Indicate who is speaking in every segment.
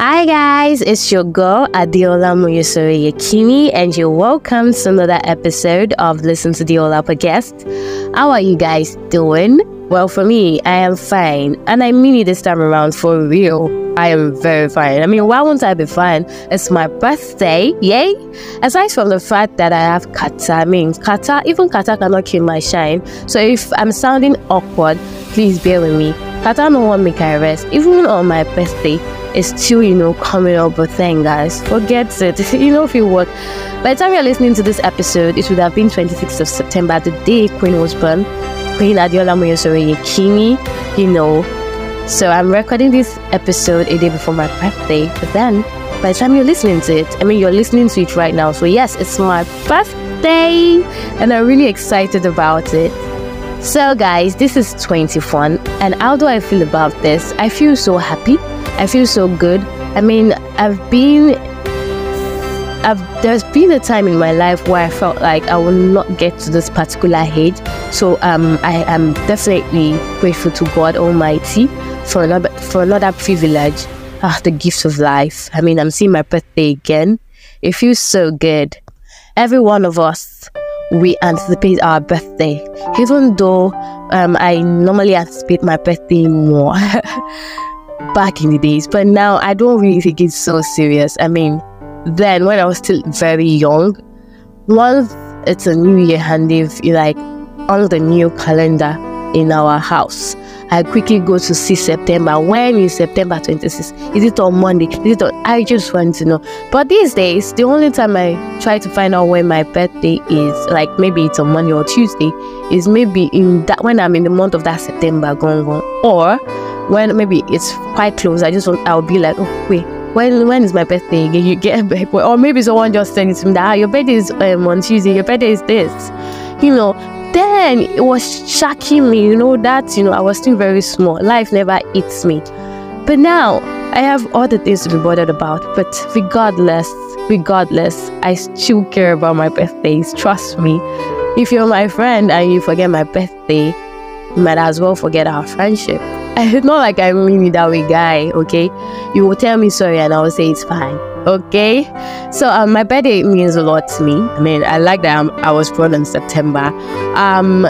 Speaker 1: Hi guys, it's your girl Adiola Moyosore Yekini and you're welcome to another episode of Listen to the Diola podcast. How are you guys doing? Well, for me, I am fine and I mean it this time around for real. I am very fine. I mean, why won't I be fine? It's my birthday, yay! Aside from the fact that I have catarrh, I mean, catarrh, even catarrh cannot kill my shine. So if I'm sounding awkward, please bear with me. Catarrh no one make I rest. Even on my birthday, it's still, you know, coming up. But thank guys, forget it. you know, if you work. By the time you're listening to this episode, it would have been 26th of September, the day Queen was born. Queen Adiola Moyosore Yekini, you know. So I'm recording this episode a day before my birthday. But then, by the time you're listening to it, I mean, you're listening to it right now. So yes, it's my birthday, and I'm really excited about it. So, guys, this is 21, and how do I feel about this? I feel so happy. I feel so good. I mean, I've been I've, there's been a time in my life where I felt like I will not get to this particular age. So um, I am definitely grateful to God Almighty for another for another privilege, ah, the gift of life. I mean, I'm seeing my birthday again. It feels so good. Every one of us we anticipate our birthday, even though um, I normally anticipate my birthday more back in the days, but now I don't really think it's so serious. I mean, then when I was still very young, once it's a new year handy, like on the new calendar in our house, I quickly go to see September. When is September 26th? Is it on Monday? Is it on? I just want to know. But these days, the only time I try to find out when my birthday is, like maybe it's on Monday or Tuesday, is maybe in that when I'm in the month of that September going on, or when maybe it's quite close. I just want I'll be like, oh wait, when when is my birthday again? You get or maybe someone just to me that ah, your birthday is um, on Tuesday. Your birthday is this, you know then it was shocking me, you know, that, you know, I was still very small. Life never eats me. But now I have other things to be bothered about. But regardless, regardless, I still care about my birthdays. Trust me. If you're my friend and you forget my birthday, you might as well forget our friendship. It's not like I mean it that way, guy, okay? You will tell me sorry and I will say it's fine okay. So um, my birthday means a lot to me. I mean i like that I'm, i was born in september. Um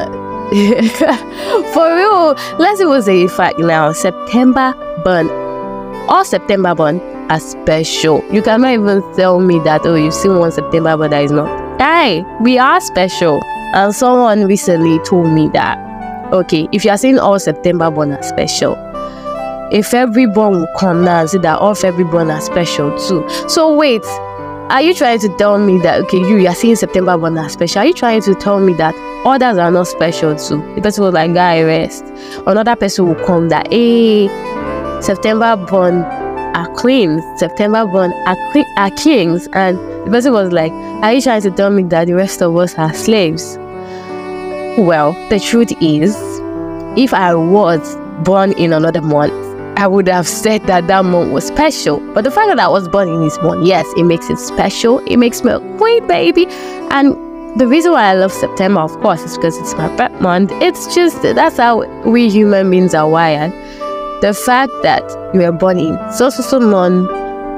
Speaker 1: for real let's even say in fact now september born all september born are special. You cannot even tell me that oh you've seen one september but that is not. Hey we are special. And someone recently told me that. Okay if you are saying all september born are special if everyone will come now and say that all everyone are special too. So wait, are you trying to tell me that okay, you, you are saying September born are special? Are you trying to tell me that others are not special too? The person was like, guy, rest. Another person will come that hey, September born are queens, September born are, que- are kings, and the person was like, Are you trying to tell me that the rest of us are slaves? Well, the truth is, if I was born in another month, I would have said that that month was special. But the fact that I was born in this month, yes, it makes it special. It makes me a queen, baby. And the reason why I love September, of course, is because it's my birth month. It's just that's how we human beings are wired. The fact that you were born in so so so month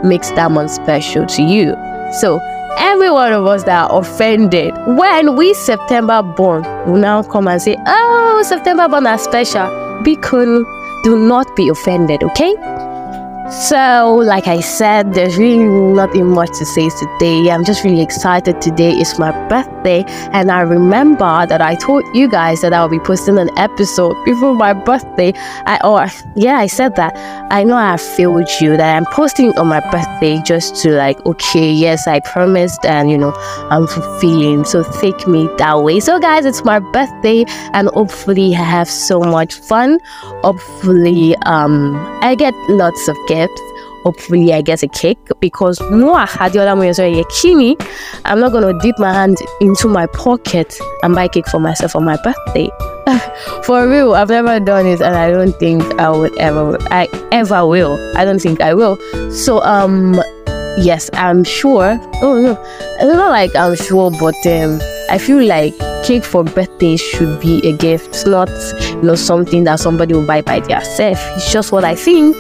Speaker 1: makes that month special to you. So every one of us that are offended when we September born will now come and say, "Oh, September born are special." Be cool do not be offended, okay? So, like I said, there's really nothing much to say today. I'm just really excited. Today is my birthday, and I remember that I told you guys that I'll be posting an episode before my birthday. I or yeah, I said that. I know I failed you that I'm posting on my birthday just to like, okay, yes, I promised, and you know, I'm fulfilling. So take me that way. So, guys, it's my birthday, and hopefully, I have so much fun. Hopefully, um, I get lots of gifts hopefully I get a cake because Noah Hadiola Moyosore Yekini, I'm not gonna dip my hand into my pocket and buy cake for myself on my birthday. for real, I've never done it and I don't think I would ever I ever will. I don't think I will. So um yes, I'm sure. Oh no. It's not like I'm sure, but um I feel like cake for birthdays should be a gift, not you know something that somebody will buy by themselves. It's just what I think.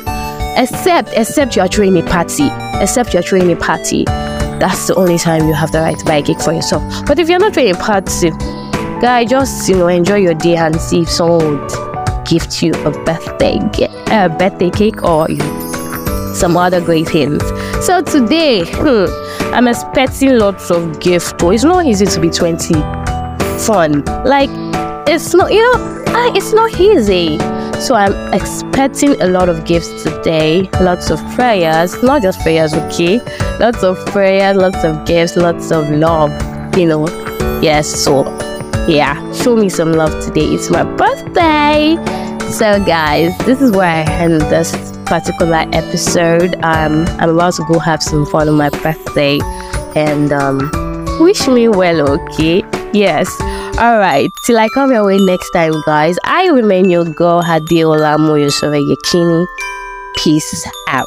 Speaker 1: Except except you are throwing a party. Except you're throwing a party. That's the only time you have the right to buy a cake for yourself. But if you're not throwing a party guy just you know enjoy your day and see if someone would gift you a birthday a birthday cake or some other great things. So today hmm, i'm expecting lots of gifts it's not easy to be 20 fun like it's not you know it's not easy so I'm expecting a lot of gifts today, lots of prayers, not just prayers, okay? Lots of prayers, lots of gifts, lots of love, you know. Yes, so yeah, show me some love today. It's my birthday. So guys, this is where I end this particular episode. Um, I'm about to go have some fun on my birthday and um, wish me well, okay? Yes. All right. Till I come your way next time, guys. I remain your girl, Hadiola Moyosore Yekini. Peace out.